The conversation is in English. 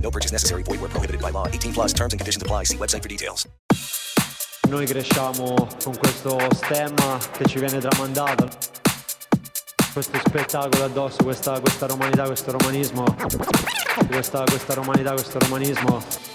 No purchase necessary. Void where prohibited by law. 18 plus terms and conditions apply. See website for details. Noi cresciamo con questo stemma che ci viene tramandato. Questo spettacolo addosso, questa, questa romanità, questo romanismo. Questa, questa romanità, questo romanismo.